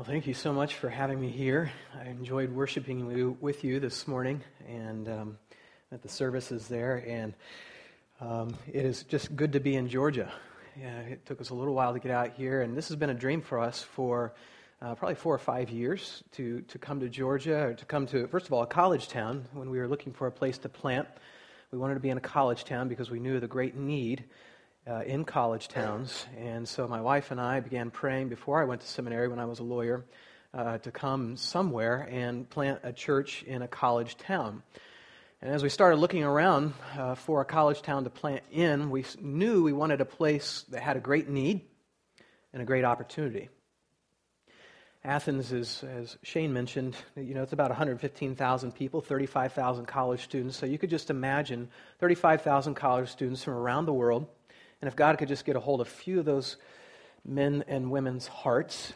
Well, thank you so much for having me here. I enjoyed worshiping with you this morning and um, at the services there. And um, it is just good to be in Georgia. Yeah, it took us a little while to get out here, and this has been a dream for us for uh, probably four or five years to, to come to Georgia, or to come to, first of all, a college town when we were looking for a place to plant. We wanted to be in a college town because we knew the great need uh, in college towns. And so my wife and I began praying before I went to seminary when I was a lawyer uh, to come somewhere and plant a church in a college town. And as we started looking around uh, for a college town to plant in, we knew we wanted a place that had a great need and a great opportunity. Athens is, as Shane mentioned, you know, it's about 115,000 people, 35,000 college students. So you could just imagine 35,000 college students from around the world and if God could just get a hold of a few of those men and women's hearts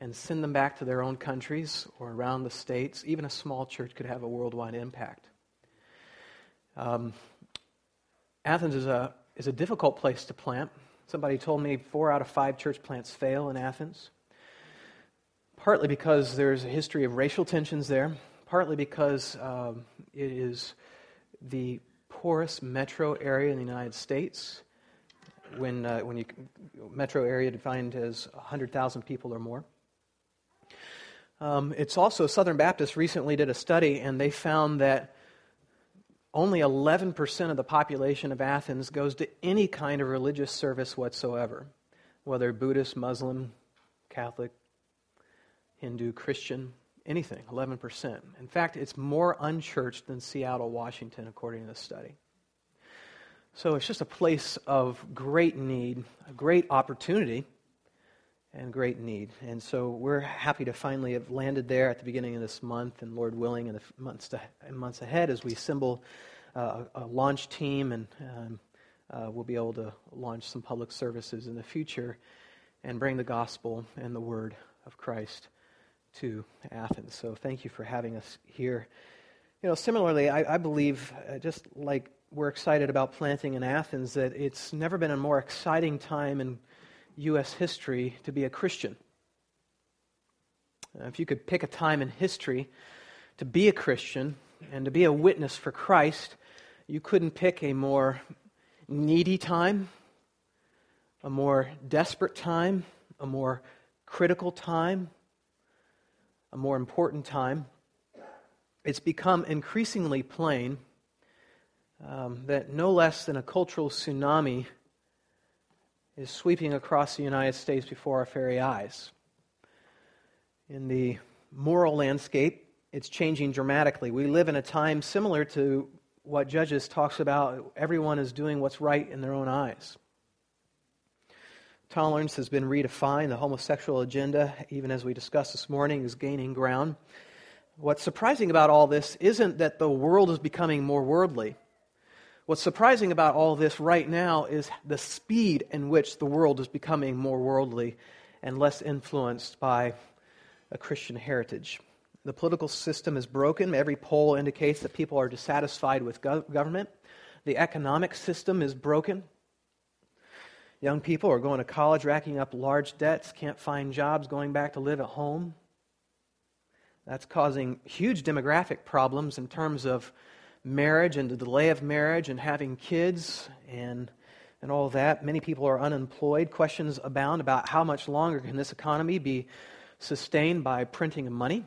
and send them back to their own countries or around the states, even a small church could have a worldwide impact. Um, Athens is a, is a difficult place to plant. Somebody told me four out of five church plants fail in Athens, partly because there's a history of racial tensions there, partly because um, it is the poorest metro area in the United States when, uh, when you metro area defined as 100,000 people or more. Um, it's also Southern Baptist recently did a study and they found that only 11% of the population of Athens goes to any kind of religious service whatsoever, whether Buddhist, Muslim, Catholic, Hindu, Christian, anything, 11%. In fact, it's more unchurched than Seattle, Washington, according to the study. So it's just a place of great need, a great opportunity, and great need. And so we're happy to finally have landed there at the beginning of this month, and Lord willing, in the months, to, in months ahead, as we assemble uh, a launch team, and um, uh, we'll be able to launch some public services in the future and bring the gospel and the word of Christ to Athens. So thank you for having us here. You know, similarly, I, I believe, uh, just like we're excited about planting in Athens that it's never been a more exciting time in U.S. history to be a Christian. If you could pick a time in history to be a Christian and to be a witness for Christ, you couldn't pick a more needy time, a more desperate time, a more critical time, a more important time. It's become increasingly plain um, that no less than a cultural tsunami is sweeping across the United States before our very eyes. In the moral landscape, it's changing dramatically. We live in a time similar to what Judges talks about everyone is doing what's right in their own eyes. Tolerance has been redefined. The homosexual agenda, even as we discussed this morning, is gaining ground. What's surprising about all this isn't that the world is becoming more worldly. What's surprising about all this right now is the speed in which the world is becoming more worldly and less influenced by a Christian heritage. The political system is broken. Every poll indicates that people are dissatisfied with government. The economic system is broken. Young people are going to college, racking up large debts, can't find jobs, going back to live at home. That's causing huge demographic problems in terms of marriage and the delay of marriage and having kids and, and all that. Many people are unemployed. Questions abound about how much longer can this economy be sustained by printing money.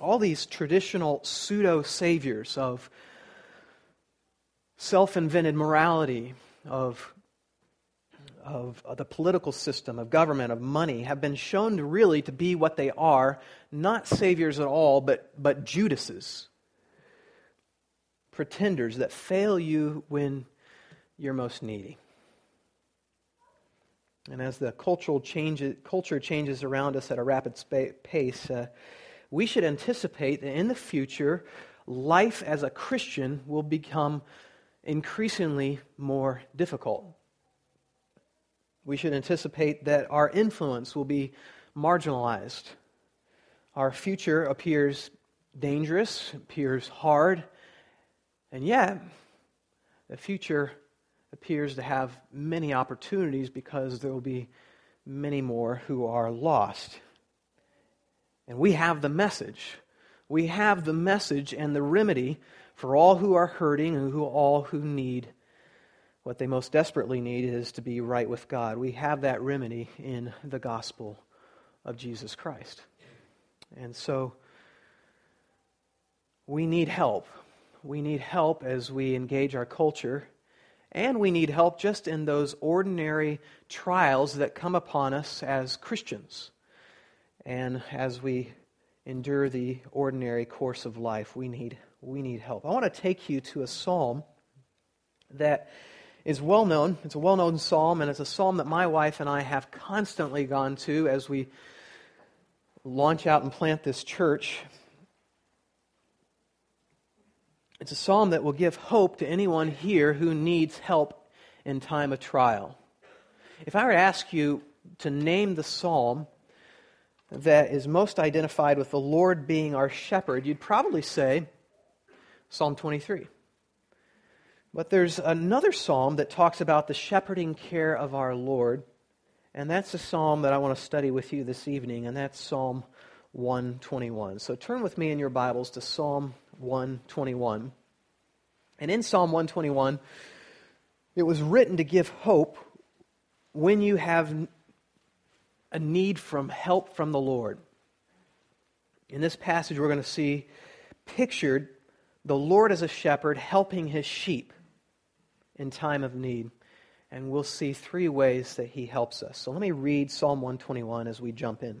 All these traditional pseudo saviors of self invented morality, of of, the political system, of government, of money, have been shown to really to be what they are, not saviors at all, but, but Judases pretenders that fail you when you're most needy. And as the cultural changes, culture changes around us at a rapid pace, uh, we should anticipate that in the future, life as a Christian will become increasingly more difficult. We should anticipate that our influence will be marginalized. Our future appears dangerous, appears hard, and yet, the future appears to have many opportunities because there will be many more who are lost. And we have the message. We have the message and the remedy for all who are hurting and who all who need what they most desperately need is to be right with God. We have that remedy in the gospel of Jesus Christ. And so we need help. We need help as we engage our culture, and we need help just in those ordinary trials that come upon us as Christians. And as we endure the ordinary course of life, we need, we need help. I want to take you to a psalm that is well known. It's a well known psalm, and it's a psalm that my wife and I have constantly gone to as we launch out and plant this church. It's a psalm that will give hope to anyone here who needs help in time of trial. If I were to ask you to name the psalm that is most identified with the Lord being our shepherd, you'd probably say Psalm 23. But there's another psalm that talks about the shepherding care of our Lord, and that's the psalm that I want to study with you this evening, and that's Psalm 121. So turn with me in your Bibles to Psalm 121. And in Psalm 121, it was written to give hope when you have a need from help from the Lord. In this passage, we're going to see pictured the Lord as a shepherd helping his sheep in time of need. And we'll see three ways that he helps us. So let me read Psalm 121 as we jump in.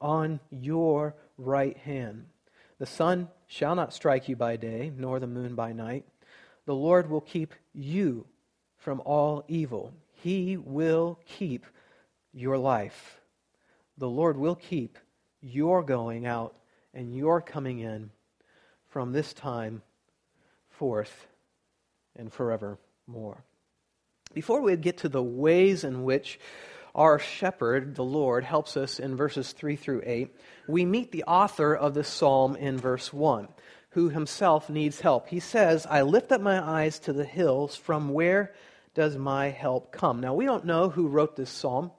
on your right hand. The sun shall not strike you by day, nor the moon by night. The Lord will keep you from all evil. He will keep your life. The Lord will keep your going out and your coming in from this time forth and forevermore. Before we get to the ways in which our shepherd, the Lord, helps us in verses 3 through 8, we meet the author of this psalm in verse 1, who himself needs help. He says, I lift up my eyes to the hills. From where does my help come? Now, we don't know who wrote this psalm,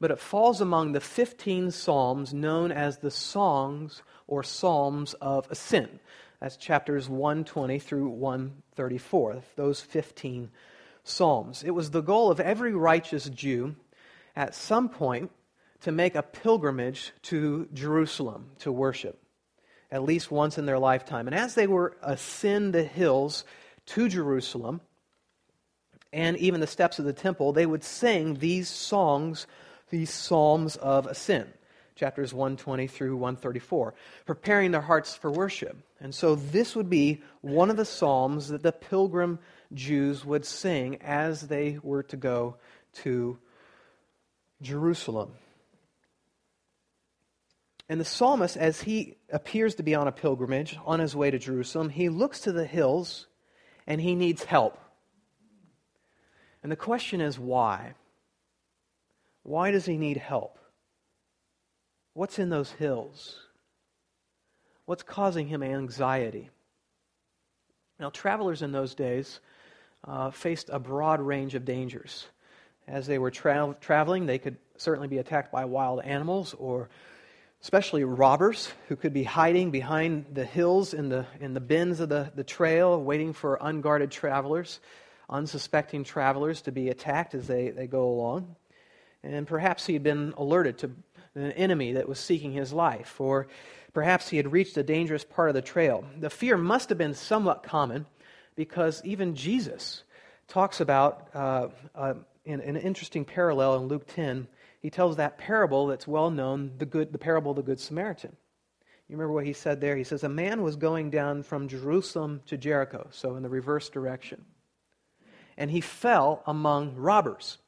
but it falls among the 15 psalms known as the songs or psalms of ascent. That's chapters 120 through 134, those 15 Psalms. It was the goal of every righteous Jew at some point to make a pilgrimage to Jerusalem to worship, at least once in their lifetime. And as they were ascend the hills to Jerusalem and even the steps of the temple, they would sing these songs, these psalms of ascent chapters 120 through 134, preparing their hearts for worship. And so this would be one of the psalms that the pilgrim Jews would sing as they were to go to Jerusalem. And the psalmist, as he appears to be on a pilgrimage on his way to Jerusalem, he looks to the hills and he needs help. And the question is why? Why does he need help? What's in those hills? What's causing him anxiety? Now, travelers in those days uh, faced a broad range of dangers. As they were tra- traveling, they could certainly be attacked by wild animals or especially robbers who could be hiding behind the hills in the, in the bends of the, the trail, waiting for unguarded travelers, unsuspecting travelers to be attacked as they, they go along. And perhaps he had been alerted to an enemy that was seeking his life, or perhaps he had reached a dangerous part of the trail. The fear must have been somewhat common because even Jesus talks about, uh, uh, in, in, an interesting parallel in Luke 10, he tells that parable that's well known, the, good, the parable of the Good Samaritan. You remember what he said there? He says, A man was going down from Jerusalem to Jericho, so in the reverse direction. And he fell among robbers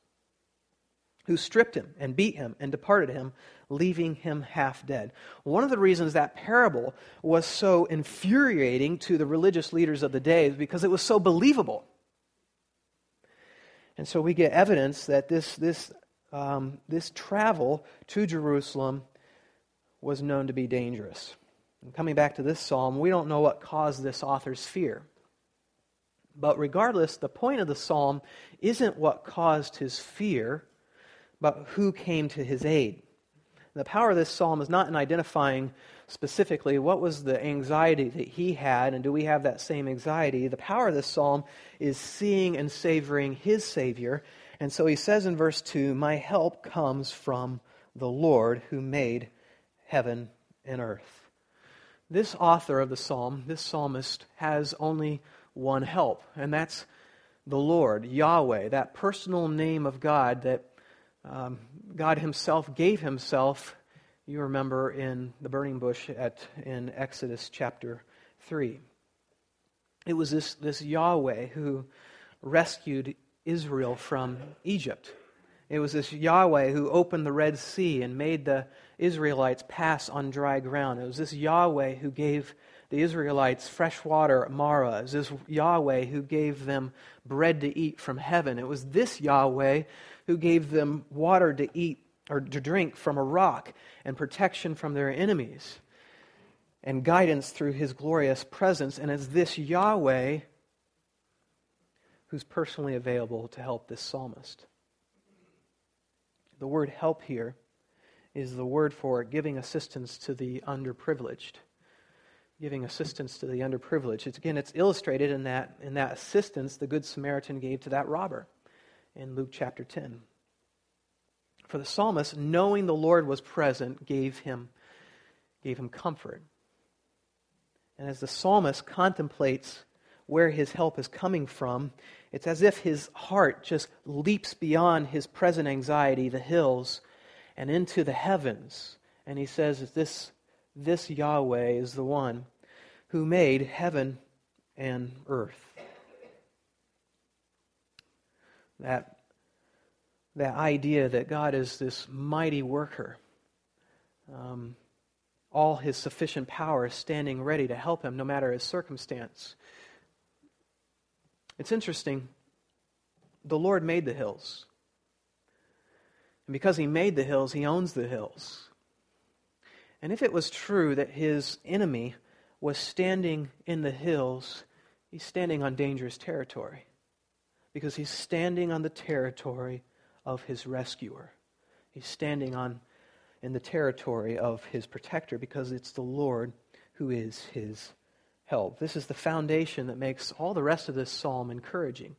who stripped him and beat him and departed him, leaving him half dead. One of the reasons that parable was so infuriating to the religious leaders of the day is because it was so believable. And so we get evidence that this, this, um, this travel to Jerusalem was known to be dangerous. And coming back to this psalm, we don't know what caused this author's fear. But regardless, the point of the psalm isn't what caused his fear but who came to his aid. The power of this psalm is not in identifying specifically what was the anxiety that he had, and do we have that same anxiety. The power of this psalm is seeing and savoring his Savior. And so he says in verse 2 My help comes from the Lord who made heaven and earth. This author of the psalm, this psalmist, has only one help, and that's the Lord, Yahweh, that personal name of God that um, God Himself gave Himself, you remember, in the burning bush at, in Exodus chapter 3. It was this, this Yahweh who rescued Israel from Egypt. It was this Yahweh who opened the Red Sea and made the Israelites pass on dry ground. It was this Yahweh who gave the Israelites fresh water at Marah. It was this Yahweh who gave them bread to eat from heaven. It was this Yahweh who gave them water to eat or to drink from a rock and protection from their enemies and guidance through his glorious presence. And it's this Yahweh who's personally available to help this psalmist. The word help here is the word for giving assistance to the underprivileged. Giving assistance to the underprivileged. It's, again, it's illustrated in that, in that assistance the Good Samaritan gave to that robber in Luke chapter 10. For the psalmist, knowing the Lord was present, gave him, gave him comfort. And as the psalmist contemplates where his help is coming from, it's as if his heart just leaps beyond his present anxiety, the hills, and into the heavens. And he says, This, this Yahweh is the one who made heaven and earth. That, that idea that God is this mighty worker. Um, all his sufficient power standing ready to help him no matter his circumstance. It's interesting. The Lord made the hills. And because he made the hills, he owns the hills. And if it was true that his enemy was standing in the hills, he's standing on dangerous territory because he's standing on the territory of his rescuer. He's standing on in the territory of his protector because it's the Lord who is his help. This is the foundation that makes all the rest of this psalm encouraging.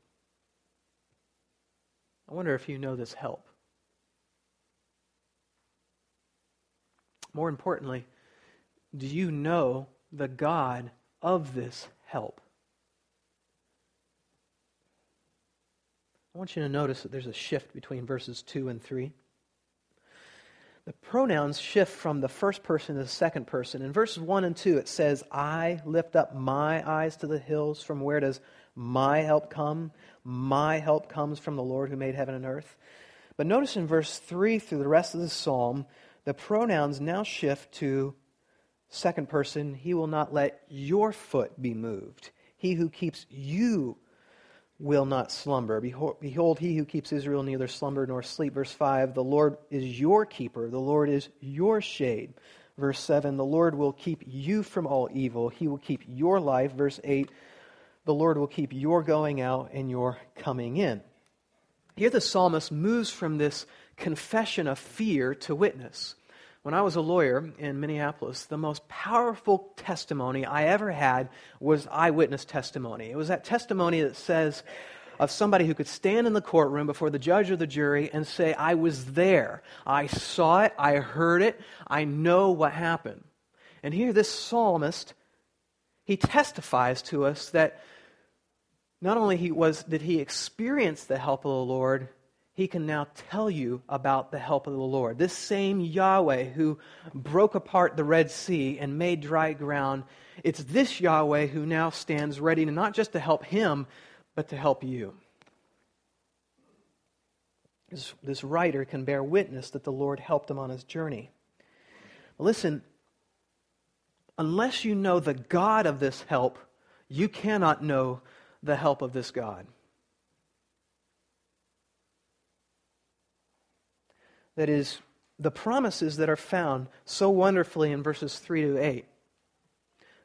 I wonder if you know this help. More importantly, do you know the God of this help? I want you to notice that there's a shift between verses 2 and 3. The pronouns shift from the first person to the second person. In verses 1 and 2, it says, I lift up my eyes to the hills. From where does my help come? My help comes from the Lord who made heaven and earth. But notice in verse 3 through the rest of the psalm, the pronouns now shift to second person. He will not let your foot be moved. He who keeps you will not slumber. Behold, he who keeps Israel neither slumber nor sleep. Verse 5 The Lord is your keeper, the Lord is your shade. Verse 7 The Lord will keep you from all evil, he will keep your life. Verse 8 The Lord will keep your going out and your coming in. Here the psalmist moves from this confession of fear to witness. When I was a lawyer in Minneapolis, the most powerful testimony I ever had was eyewitness testimony. It was that testimony that says, of somebody who could stand in the courtroom before the judge or the jury and say, I was there. I saw it. I heard it. I know what happened. And here, this psalmist, he testifies to us that not only he was, did he experience the help of the Lord, he can now tell you about the help of the Lord. This same Yahweh who broke apart the Red Sea and made dry ground, it's this Yahweh who now stands ready to not just to help him, but to help you. This, this writer can bear witness that the Lord helped him on his journey. Listen, unless you know the God of this help, you cannot know the help of this God. That is, the promises that are found so wonderfully in verses 3 to 8,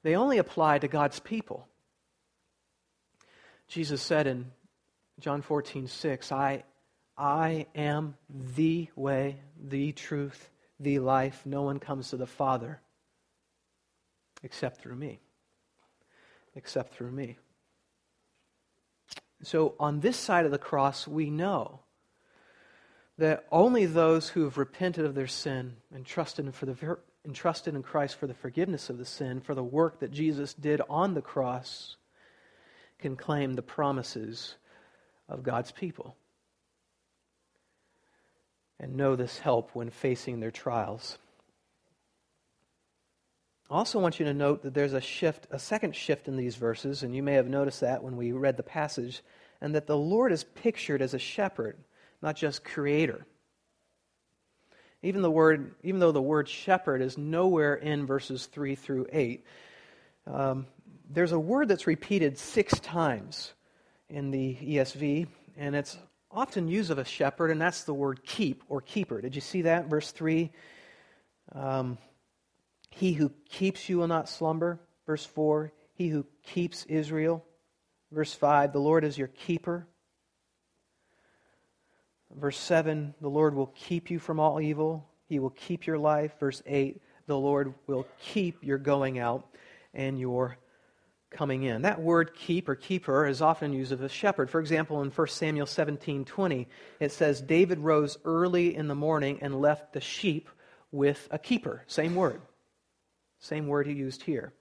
they only apply to God's people. Jesus said in John 14, 6, I, I am the way, the truth, the life. No one comes to the Father except through me. Except through me. So on this side of the cross, we know that only those who have repented of their sin and trusted for the, and trusted in Christ for the forgiveness of the sin, for the work that Jesus did on the cross, can claim the promises of God's people and know this help when facing their trials. I also want you to note that there's a shift, a second shift in these verses, and you may have noticed that when we read the passage, and that the Lord is pictured as a shepherd, not just creator. Even, the word, even though the word shepherd is nowhere in verses 3 through 8, um, there's a word that's repeated six times in the ESV, and it's often used of a shepherd, and that's the word keep or keeper. Did you see that? Verse 3. Um, he who keeps you will not slumber. Verse 4. He who keeps Israel. Verse 5. The Lord is your keeper. Verse 7. The Lord will keep you from all evil. He will keep your life. Verse 8. The Lord will keep your going out and your coming in. That word keep or keeper is often used of a shepherd. For example, in 1 Samuel 17 20, it says, David rose early in the morning and left the sheep with a keeper. Same word. Same word he used here.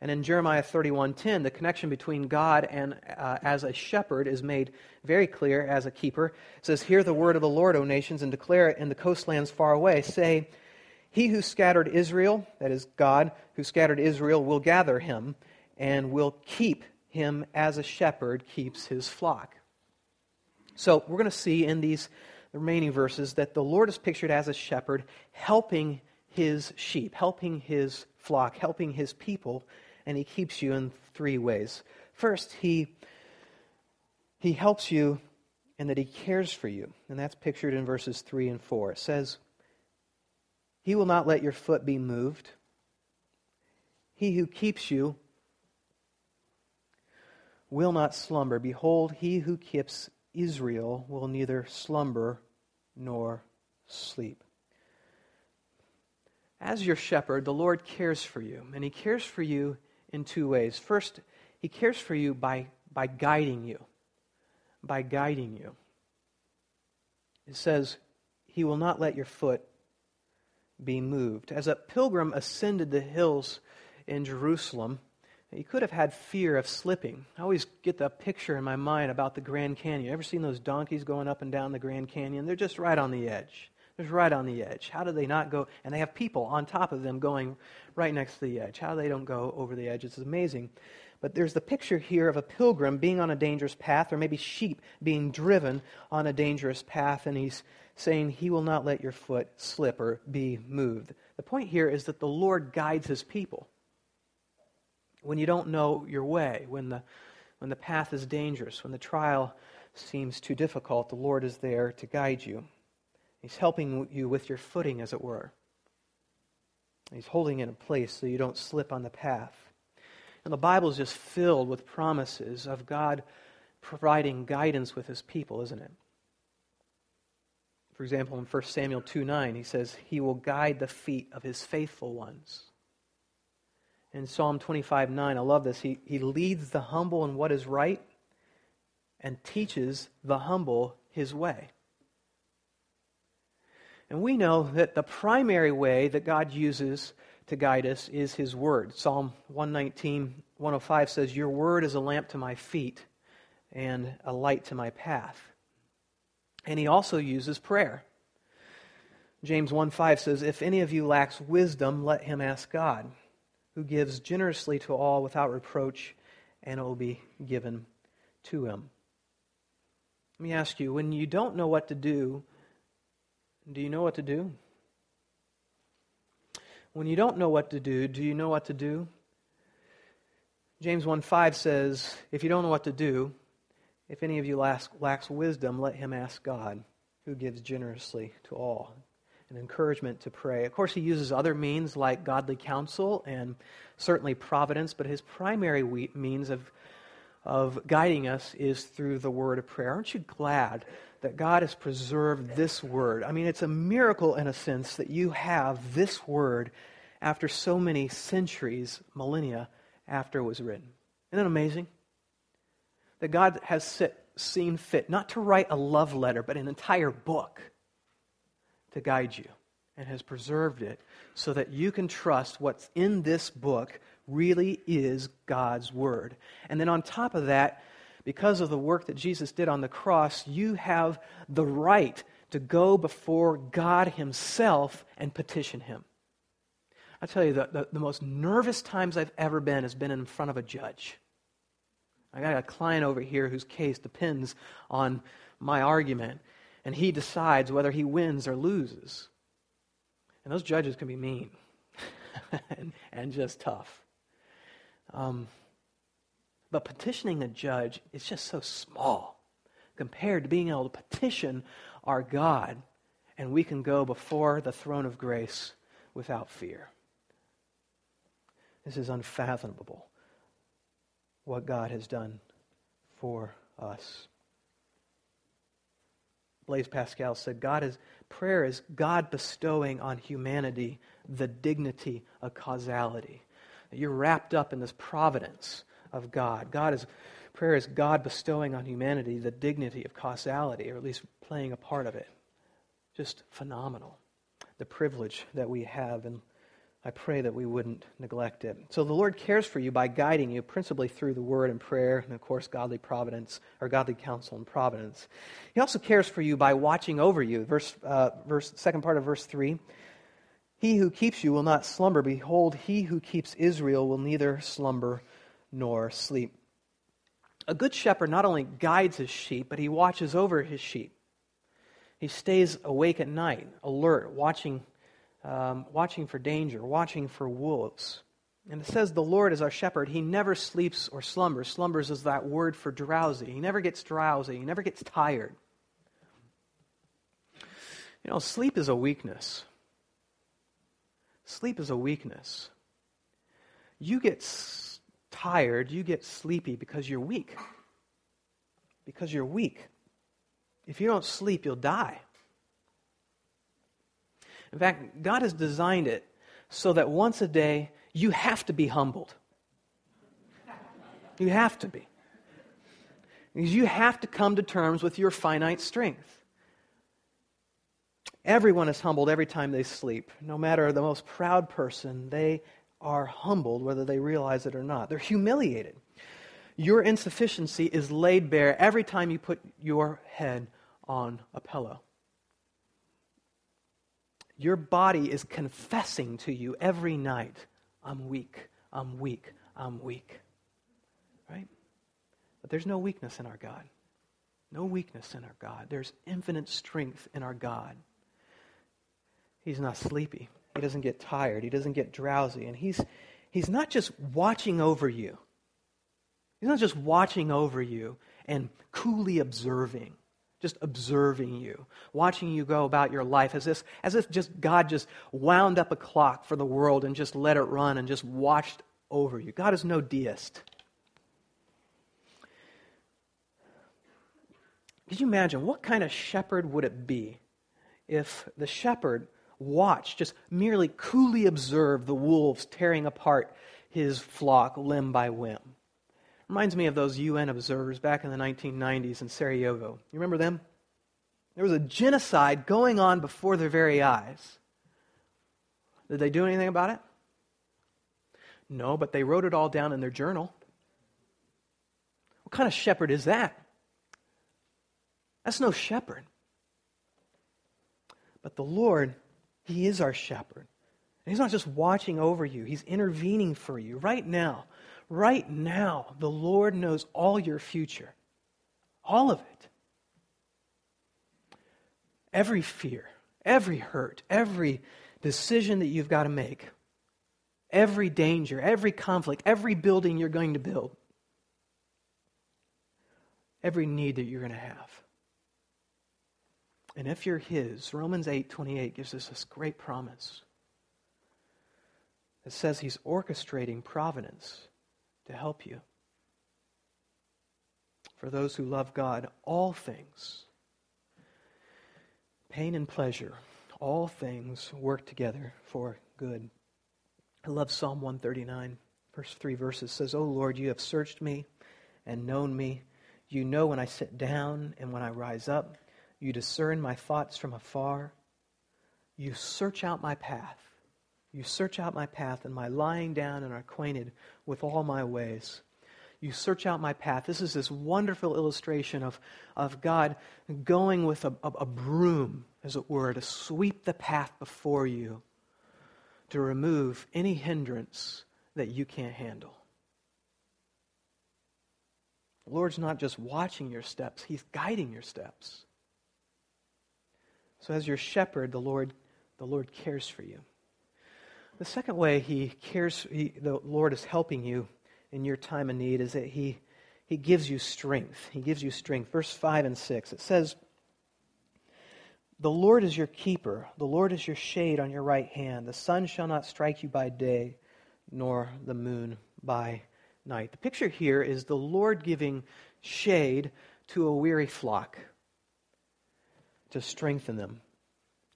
And in Jeremiah 31:10, the connection between God and uh, as a shepherd is made very clear as a keeper. It says, "Hear the word of the Lord, O nations, and declare it in the coastlands far away. Say, He who scattered Israel, that is God, who scattered Israel, will gather him, and will keep him as a shepherd keeps his flock. So we're going to see in these remaining verses that the Lord is pictured as a shepherd helping his sheep, helping his flock, helping his people, and he keeps you in three ways. First, he, he helps you in that he cares for you, and that's pictured in verses 3 and 4. It says, He will not let your foot be moved. He who keeps you will not slumber. Behold, he who keeps Israel will neither slumber nor sleep. As your shepherd, the Lord cares for you, and he cares for you in two ways. First, he cares for you by, by guiding you. By guiding you. It says, He will not let your foot be moved. As a pilgrim ascended the hills in Jerusalem, he could have had fear of slipping. I always get the picture in my mind about the Grand Canyon. Ever seen those donkeys going up and down the Grand Canyon? They're just right on the edge. Right on the edge. How do they not go? And they have people on top of them going right next to the edge. How they don't go over the edge? It's amazing. But there's the picture here of a pilgrim being on a dangerous path, or maybe sheep being driven on a dangerous path, and he's saying, He will not let your foot slip or be moved. The point here is that the Lord guides his people when you don't know your way, when the, when the path is dangerous, when the trial seems too difficult, the Lord is there to guide you. He's helping you with your footing, as it were. He's holding it in place so you don't slip on the path. And the Bible is just filled with promises of God providing guidance with his people, isn't it? For example, in 1 Samuel 2 9, he says, He will guide the feet of his faithful ones in Psalm 25 9. I love this. He, he leads the humble in what is right and teaches the humble his way. And we know that the primary way that God uses to guide us is his word. Psalm 119, 105 says, Your word is a lamp to my feet and a light to my path. And he also uses prayer. James 1 5 says, If any of you lacks wisdom, let him ask God who gives generously to all without reproach, and it will be given to him. Let me ask you when you don't know what to do, do you know what to do? When you don't know what to do, do you know what to do? James 1 5 says, If you don't know what to do, if any of you lacks, lacks wisdom, let him ask God, who gives generously to all. An encouragement to pray. Of course, he uses other means like godly counsel and certainly providence, but his primary means of, of guiding us is through the word of prayer. Aren't you glad that God has preserved this word. I mean, it's a miracle in a sense that you have this word after so many centuries, millennia after it was written. Isn't that amazing? That God has seen fit not to write a love letter, but an entire book to guide you and has preserved it so that you can trust what's in this book really is God's word. And then on top of that, because of the work that Jesus did on the cross, you have the right to go before God Himself and petition Him. I tell you, the, the, the, most nervous times I've ever been has been in front of a judge. I got a client over here whose case depends on my argument, and he decides whether he wins or loses. And those judges can be mean and, and just tough. Um, but petitioning a judge is just so small compared to being able to petition our God, and we can go before the throne of grace without fear. This is unfathomable what God has done for us. Blaise Pascal said, God is, prayer is God bestowing on humanity the dignity of causality. You're wrapped up in this providence of God. God is prayer is God bestowing on humanity the dignity of causality, or at least playing a part of it. Just phenomenal. The privilege that we have, and I pray that we wouldn't neglect it. So the Lord cares for you by guiding you principally through the word and prayer, and of course, godly providence, or godly counsel and providence. He also cares for you by watching over you. Verse, uh, verse, second part of verse 3. He who keeps you will not slumber. Behold, he who keeps Israel will neither slumber nor sleep. A good shepherd not only guides his sheep, but he watches over his sheep. He stays awake at night, alert, watching, um, watching for danger, watching for wolves. And it says, The Lord is our shepherd. He never sleeps or slumbers. Slumbers is that word for drowsy. He never gets drowsy. He never gets tired. You know, sleep is a weakness. Sleep is a weakness. You get tired, you get sleepy because you're weak. Because you're weak. If you don't sleep, you'll die. In fact, God has designed it so that once a day you have to be humbled. You have to be. Because you have to come to terms with your finite strength. Everyone is humbled every time they sleep. No matter the most proud person, they are humbled, whether they realize it or not. They're humiliated. Your insufficiency is laid bare every time you put your head on a pillow. Your body is confessing to you every night I'm weak, I'm weak, I'm weak. Right? But there's no weakness in our God. No weakness in our God. There's infinite strength in our God. He's not sleepy. He doesn't get tired. He doesn't get drowsy. And he's, he's not just watching over you. He's not just watching over you and coolly observing, just observing you, watching you go about your life as if, as if just God just wound up a clock for the world and just let it run and just watched over you. God is no deist. Could you imagine what kind of shepherd would it be if the shepherd watch, just merely coolly observe the wolves tearing apart his flock limb by limb. Reminds me of those UN observers back in the 1990s in Sarajevo. You remember them? There was a genocide going on before their very eyes. Did they do anything about it? No, but they wrote it all down in their journal. What kind of shepherd is that? That's no shepherd. But the Lord he is our shepherd. And he's not just watching over you, he's intervening for you right now. Right now, the Lord knows all your future. All of it. every fear, every hurt, every decision that you've got to make, every danger, every conflict, every building you're going to build, every need that you're going to have. And if you're his, Romans 8:28 gives us this great promise. It says he's orchestrating providence to help you. For those who love God, all things, pain and pleasure, all things work together for good. I love Psalm 139, verse 3 verses says, "O Lord, you have searched me and known me. You know when I sit down and when I rise up. You discern my thoughts from afar. You search out my path. You search out my path and my lying down and are acquainted with all my ways. You search out my path. This is this wonderful illustration of, of God going with a, a, a broom, as it were, to sweep the path before you, to remove any hindrance that you can't handle. The Lord's not just watching your steps, He's guiding your steps. So as your shepherd, the Lord, the Lord cares for you. The second way he cares, he, the Lord is helping you in your time of need is that he, he gives you strength. He gives you strength. Verse 5 and 6, it says, The Lord is your keeper. The Lord is your shade on your right hand. The sun shall not strike you by day, nor the moon by night. The picture here is the Lord giving shade to a weary flock to strengthen them.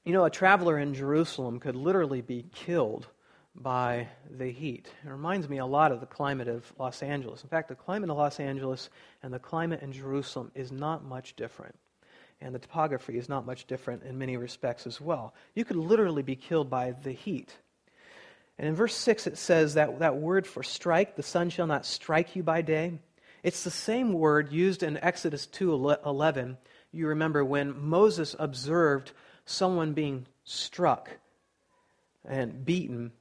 You know, a traveler in Jerusalem could literally be killed by the heat. It reminds me a lot of the climate of Los Angeles. In fact, the climate of Los Angeles and the climate in Jerusalem is not much different. And the topography is not much different in many respects as well. You could literally be killed by the heat. And in verse 6, it says that, that word for strike, the sun shall not strike you by day. It's the same word used in Exodus 2:11 you remember when Moses observed someone being struck and beaten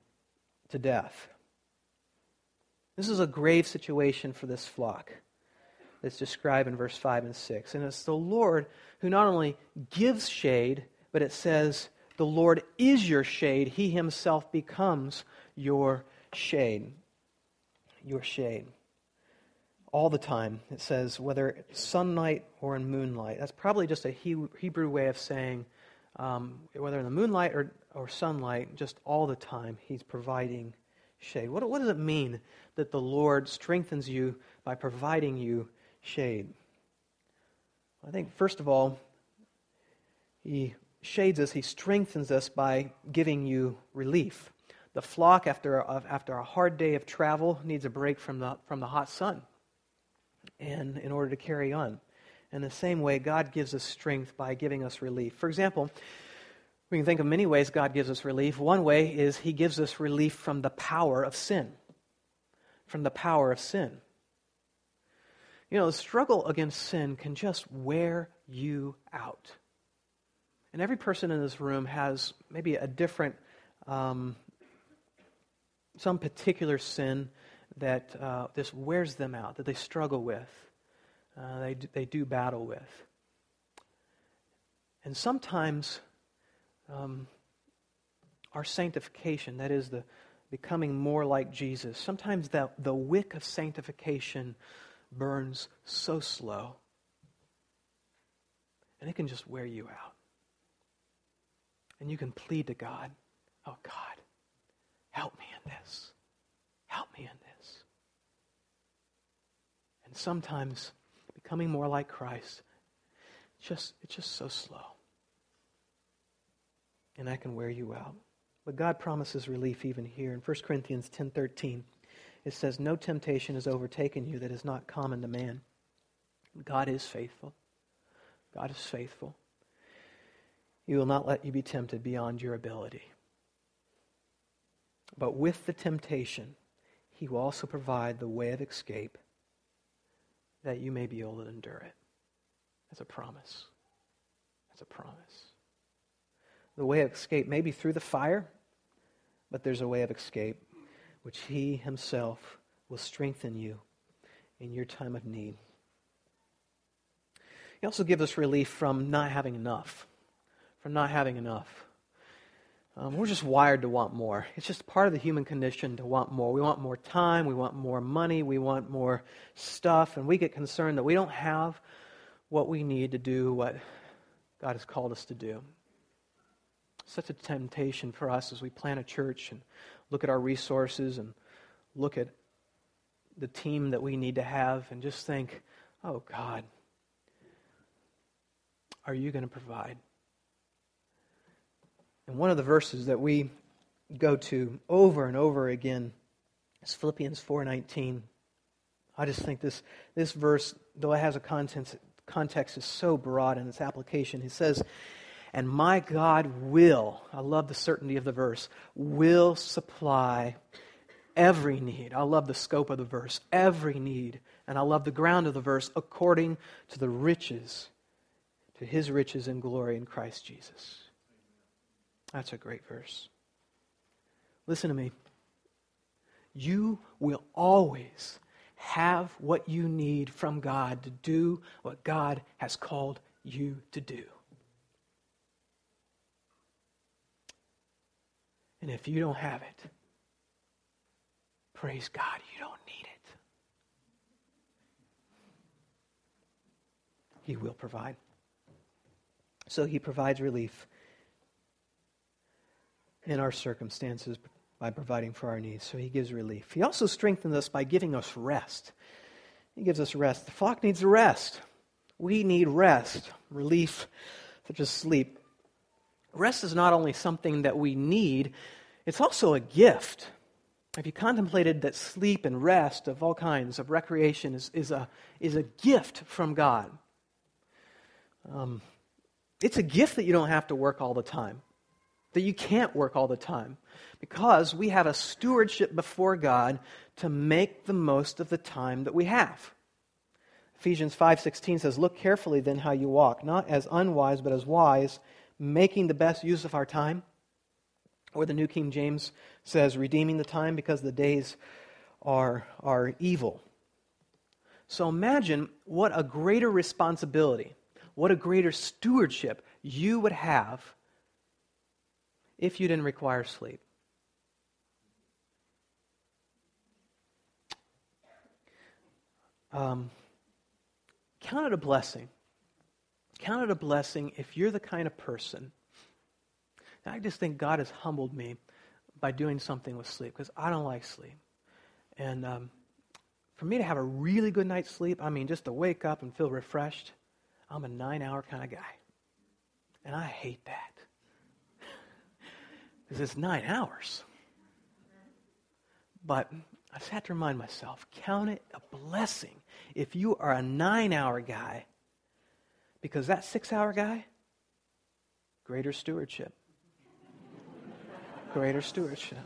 to death. This is a grave situation for this flock that's described in verse 5 and 6. And it's the Lord who not only gives shade, but it says, The Lord is your shade. He himself becomes your shade. Your shade all the time. It says whether sunlight or in moonlight. That's probably just a Hebrew way of saying um, whether in the moonlight or, or sunlight, just all the time, He's providing shade. What, what does it mean that the Lord strengthens you by providing you shade? I think, first of all, He shades us, He strengthens us by giving you relief. The flock, after a, after a hard day of travel, needs a break from the, from the hot sun and in order to carry on. In the same way, God gives us strength by giving us relief. For example, we can think of many ways God gives us relief. One way is He gives us relief from the power of sin. From the power of sin. You know, the struggle against sin can just wear you out. And every person in this room has maybe a different, um, some particular sin that uh, this wears them out, that they struggle with, uh, they, do, they do battle with. And sometimes um, our sanctification, that is, the becoming more like Jesus, sometimes the, the wick of sanctification burns so slow. And it can just wear you out. And you can plead to God, oh God, help me in this. Help me in this. And sometimes becoming more like Christ, just, it's just so slow. And that can wear you out. But God promises relief even here. In 1 Corinthians 10.13, it says, No temptation has overtaken you that is not common to man. God is faithful. God is faithful. He will not let you be tempted beyond your ability. But with the temptation, he will also provide the way of escape that you may be able to endure it. That's a promise. That's a promise. The way of escape may be through the fire, but there's a way of escape which He Himself will strengthen you in your time of need. He also gives us relief from not having enough, from not having enough. Um, we're just wired to want more. It's just part of the human condition to want more. We want more time, we want more money, we want more stuff, and we get concerned that we don't have what we need to do what God has called us to do. Such a temptation for us as we plan a church and look at our resources and look at the team that we need to have and just think, oh God, are you going to provide? And one of the verses that we go to over and over again is Philippians 4:19. I just think this, this verse, though it has a context, context, is so broad in its application. He says, and my God will, I love the certainty of the verse, will supply every need. I love the scope of the verse, every need. And I love the ground of the verse, according to the riches, to his riches and glory in Christ Jesus. That's a great verse. Listen to me. You will always have what you need from God to do what God has called you to do. And if you don't have it, praise God, you don't need it. He will provide. So he provides relief in our circumstances by providing for our needs. So he gives relief. He also strengthens us by giving us rest. He gives us rest. The flock needs rest. We need rest, relief, such as sleep. Rest is not only something that we need, it's also a gift. Have you contemplated that sleep and rest of all kinds of recreation is, is, a, is a gift from God? Um, it's a gift that you don't have to work all the time that you can't work all the time because we have a stewardship before God to make the most of the time that we have. Ephesians 5:16 says, "Look carefully then how you walk, not as unwise but as wise, making the best use of our time." Or the New King James says, "Redeeming the time because the days are are evil." So imagine what a greater responsibility, what a greater stewardship you would have if you didn't require sleep. Um, count it a blessing. Count it a blessing if you're the kind of person. I just think God has humbled me by doing something with sleep because I don't like sleep. And um, for me to have a really good night's sleep, I mean, just to wake up and feel refreshed, I'm a nine hour kind of guy. And I hate that because it's nine hours. But I just have to remind myself count it a blessing if you are a nine hour guy, because that six hour guy, greater stewardship. greater stewardship.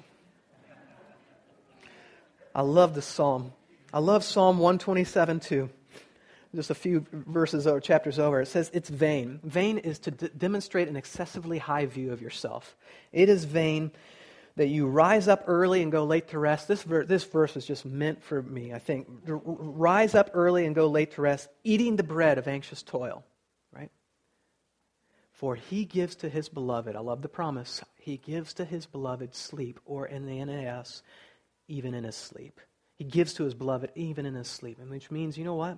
I love the psalm. I love Psalm 127 too just a few verses or chapters over, it says it's vain. Vain is to d- demonstrate an excessively high view of yourself. It is vain that you rise up early and go late to rest. This, ver- this verse is just meant for me, I think. R- rise up early and go late to rest, eating the bread of anxious toil, right? For he gives to his beloved, I love the promise, he gives to his beloved sleep, or in the NAS, even in his sleep. He gives to his beloved even in his sleep, and which means, you know what?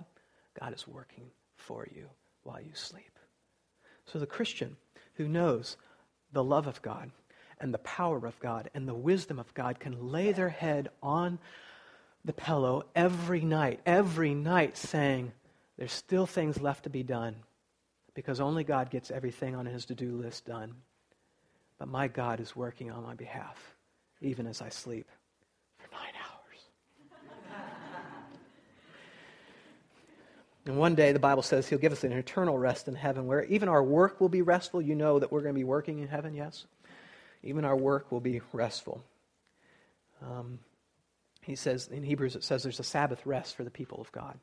God is working for you while you sleep. So the Christian who knows the love of God and the power of God and the wisdom of God can lay their head on the pillow every night, every night saying, There's still things left to be done because only God gets everything on his to do list done. But my God is working on my behalf, even as I sleep. And one day, the Bible says He'll give us an eternal rest in heaven where even our work will be restful. You know that we're going to be working in heaven, yes? Even our work will be restful. Um, he says, in Hebrews, it says there's a Sabbath rest for the people of God.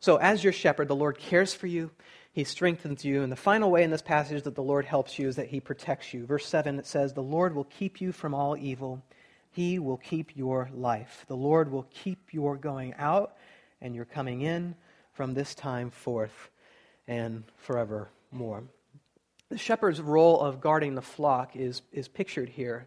So, as your shepherd, the Lord cares for you, He strengthens you. And the final way in this passage that the Lord helps you is that He protects you. Verse 7, it says, The Lord will keep you from all evil, He will keep your life. The Lord will keep your going out and your coming in from this time forth and forevermore. The shepherd's role of guarding the flock is, is pictured here.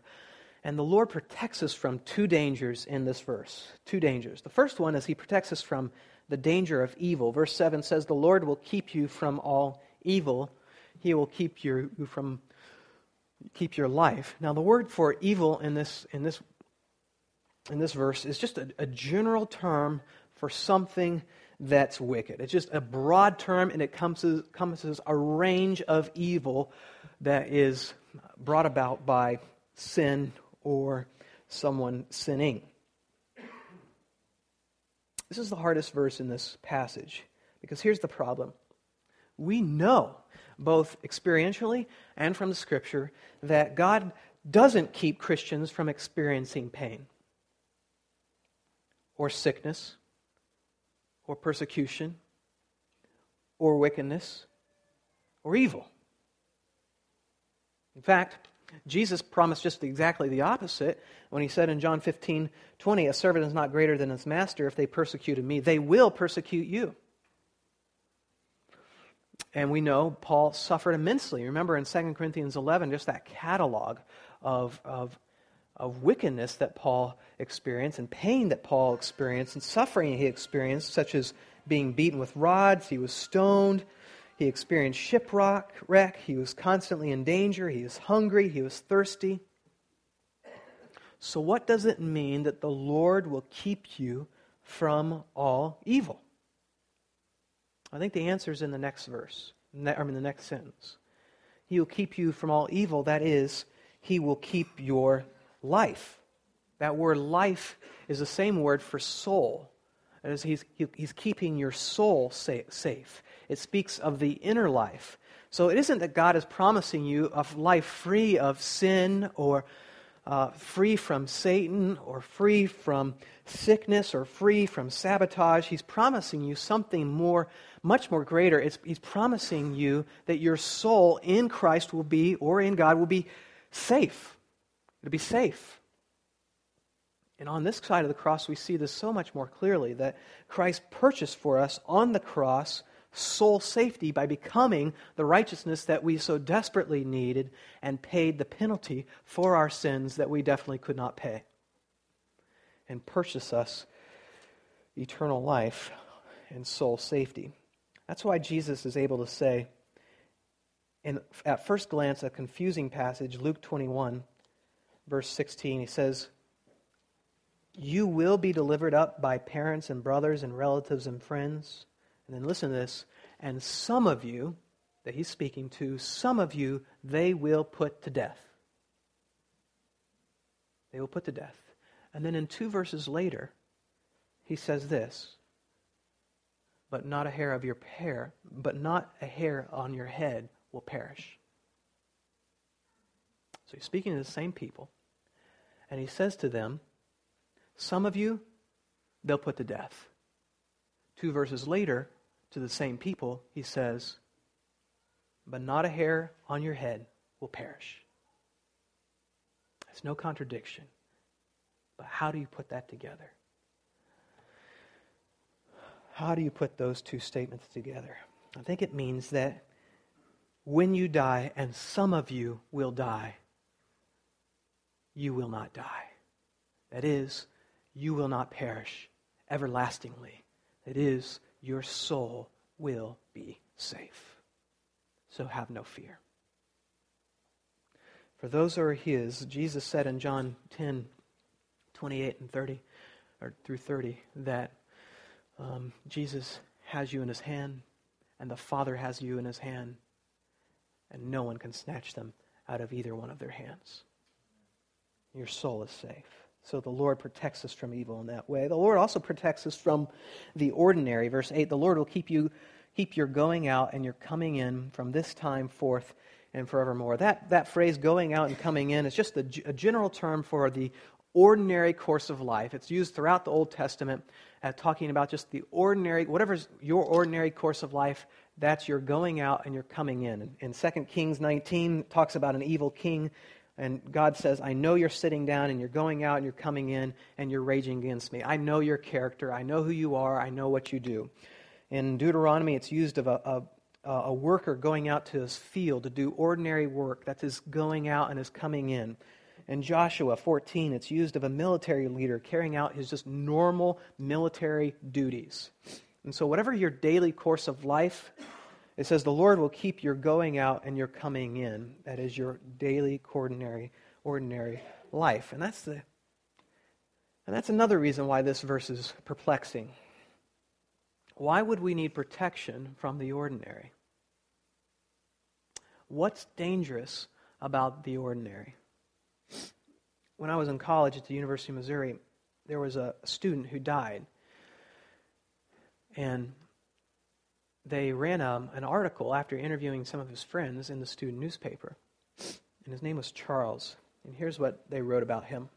And the Lord protects us from two dangers in this verse. Two dangers. The first one is He protects us from the danger of evil. Verse 7 says, The Lord will keep you from all evil. He will keep you from keep your life. Now, the word for evil in this, in this, in this verse is just a, a general term for something that's wicked. It's just a broad term, and it encompasses a range of evil that is brought about by sin or someone sinning. This is the hardest verse in this passage because here's the problem. We know, both experientially and from the scripture, that God doesn't keep Christians from experiencing pain or sickness or persecution or wickedness or evil. In fact, Jesus promised just exactly the opposite when he said in John 15 20, A servant is not greater than his master. If they persecuted me, they will persecute you. And we know Paul suffered immensely. Remember in 2 Corinthians 11, just that catalog of, of of wickedness that Paul experienced, and pain that Paul experienced, and suffering he experienced, such as being beaten with rods, he was stoned, he experienced shipwreck, wreck, he was constantly in danger, he was hungry, he was thirsty. So, what does it mean that the Lord will keep you from all evil? I think the answer is in the next verse, I mean, the next sentence. He will keep you from all evil, that is, he will keep your life. That word life is the same word for soul. As he's, he's keeping your soul safe. It speaks of the inner life. So it isn't that God is promising you a life free of sin or uh, free from Satan or free from sickness or free from sabotage. He's promising you something more, much more greater. It's, he's promising you that your soul in Christ will be, or in God, will be safe to be safe. And on this side of the cross, we see this so much more clearly that Christ purchased for us on the cross soul safety by becoming the righteousness that we so desperately needed and paid the penalty for our sins that we definitely could not pay. And purchase us eternal life and soul safety. That's why Jesus is able to say, in, at first glance, a confusing passage, Luke 21, verse 16, he says, You will be delivered up by parents and brothers and relatives and friends. And then listen to this. And some of you, that he's speaking to, some of you they will put to death. They will put to death. And then in two verses later, he says this but not a hair of your hair, but not a hair on your head will perish. So he's speaking to the same people. And he says to them, Some of you, they'll put to death. Two verses later, to the same people, he says, But not a hair on your head will perish. It's no contradiction. But how do you put that together? How do you put those two statements together? I think it means that when you die, and some of you will die, you will not die. That is, you will not perish everlastingly. That is, your soul will be safe. So have no fear. For those who are his, Jesus said in John 10, 28 and 30, or through 30, that um, Jesus has you in his hand, and the Father has you in his hand, and no one can snatch them out of either one of their hands your soul is safe. So the Lord protects us from evil in that way. The Lord also protects us from the ordinary. Verse 8 The Lord will keep you keep your going out and your coming in from this time forth and forevermore. That, that phrase, going out and coming in, is just a, a general term for the ordinary course of life. It's used throughout the Old Testament at talking about just the ordinary, whatever's your ordinary course of life, that's your going out and your coming in. In 2 Kings 19, talks about an evil king and God says, I know you're sitting down and you're going out and you're coming in and you're raging against me. I know your character. I know who you are. I know what you do. In Deuteronomy, it's used of a, a, a worker going out to his field to do ordinary work. That's his going out and his coming in. In Joshua 14, it's used of a military leader carrying out his just normal military duties. And so, whatever your daily course of life, it says the Lord will keep your going out and your coming in. That is your daily, ordinary, ordinary life. And that's the and that's another reason why this verse is perplexing. Why would we need protection from the ordinary? What's dangerous about the ordinary? When I was in college at the University of Missouri, there was a student who died. And they ran um, an article after interviewing some of his friends in the student newspaper. And his name was Charles. And here's what they wrote about him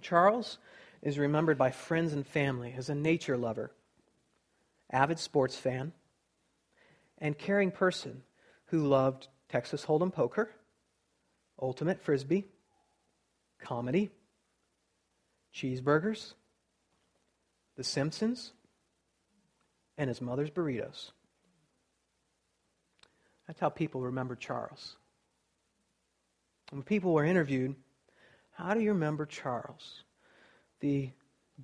Charles is remembered by friends and family as a nature lover, avid sports fan, and caring person who loved Texas Hold'em poker, ultimate frisbee, comedy, cheeseburgers, The Simpsons, and his mother's burritos. That's how people remember Charles. When people were interviewed, how do you remember Charles? The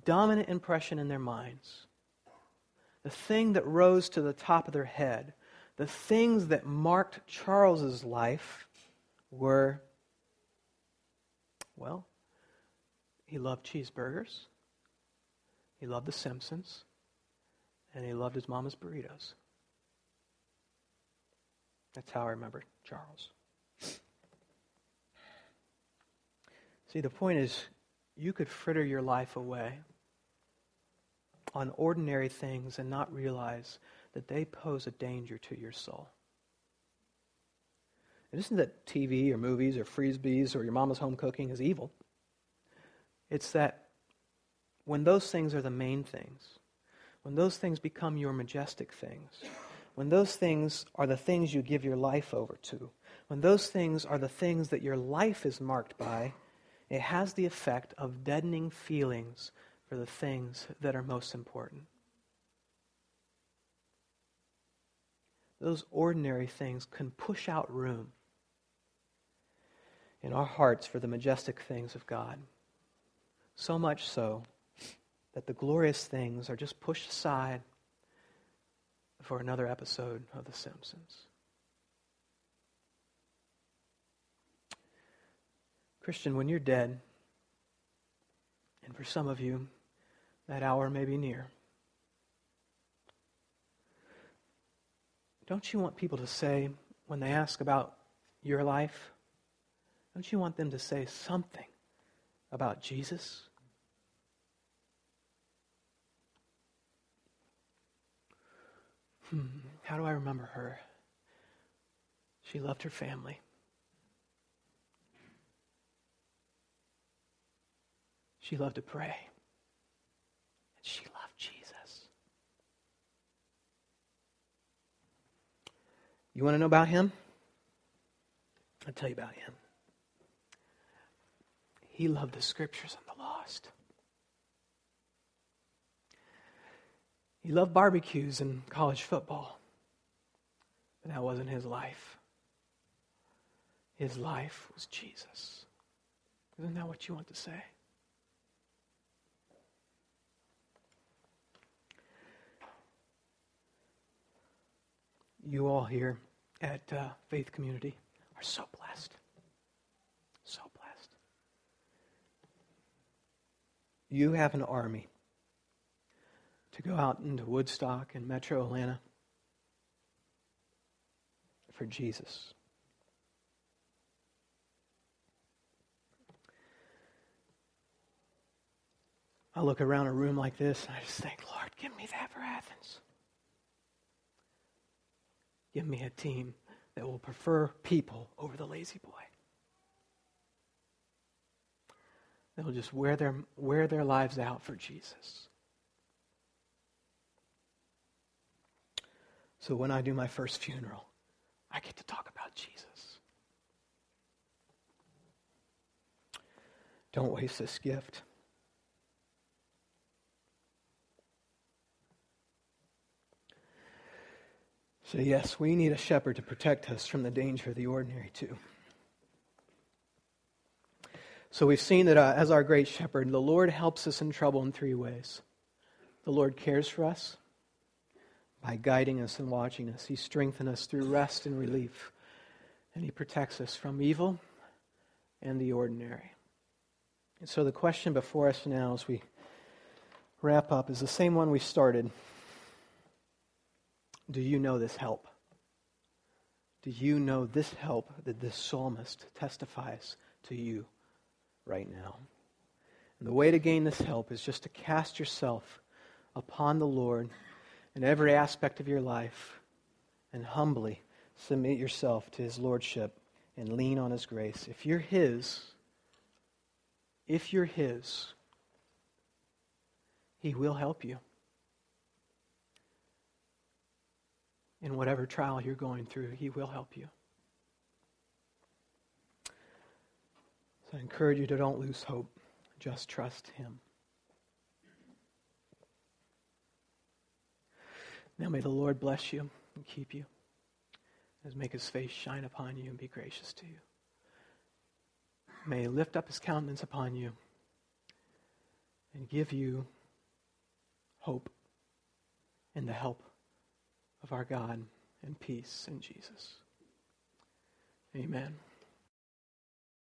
dominant impression in their minds, the thing that rose to the top of their head, the things that marked Charles's life were, well, he loved cheeseburgers, he loved The Simpsons, and he loved his mama's burritos. That's how I remember Charles. See, the point is, you could fritter your life away on ordinary things and not realize that they pose a danger to your soul. It isn't that TV or movies or frisbees or your mama's home cooking is evil. It's that when those things are the main things, when those things become your majestic things, when those things are the things you give your life over to, when those things are the things that your life is marked by, it has the effect of deadening feelings for the things that are most important. Those ordinary things can push out room in our hearts for the majestic things of God. So much so that the glorious things are just pushed aside for another episode of The Simpsons. Christian, when you're dead, and for some of you, that hour may be near. Don't you want people to say, when they ask about your life, don't you want them to say something about Jesus? Hmm, how do I remember her? She loved her family. She loved to pray. And she loved Jesus. You want to know about him? I'll tell you about him. He loved the scriptures and the lost. He loved barbecues and college football. But that wasn't his life. His life was Jesus. Isn't that what you want to say? you all here at uh, Faith Community are so blessed. So blessed. You have an army to go out into Woodstock and Metro Atlanta for Jesus. I look around a room like this and I just think, Lord, give me that for Athens. Give me a team that will prefer people over the La-Z-Boy. They'll just wear their, wear their lives out for Jesus. So when I do my first funeral, I get to talk about Jesus. Don't waste this gift. So, yes, we need a shepherd to protect us from the danger of the ordinary, too. So, we've seen that uh, as our great shepherd, the Lord helps us in trouble in three ways. The Lord cares for us by guiding us and watching us, He strengthens us through rest and relief, and He protects us from evil and the ordinary. And so, the question before us now as we wrap up is the same one we started. Do you know this help? Do you know this help that this psalmist testifies to you right now? And the way to gain this help is just to cast yourself upon the Lord in every aspect of your life and humbly submit yourself to his lordship and lean on his grace. If you're his, if you're his, he will help you. in whatever trial you're going through, He will help you. So I encourage you to don't lose hope. Just trust Him. Now may the Lord bless you and keep you, as make His face shine upon you and be gracious to you. May He lift up His countenance upon you and give you hope and the help of our God and peace in Jesus. Amen.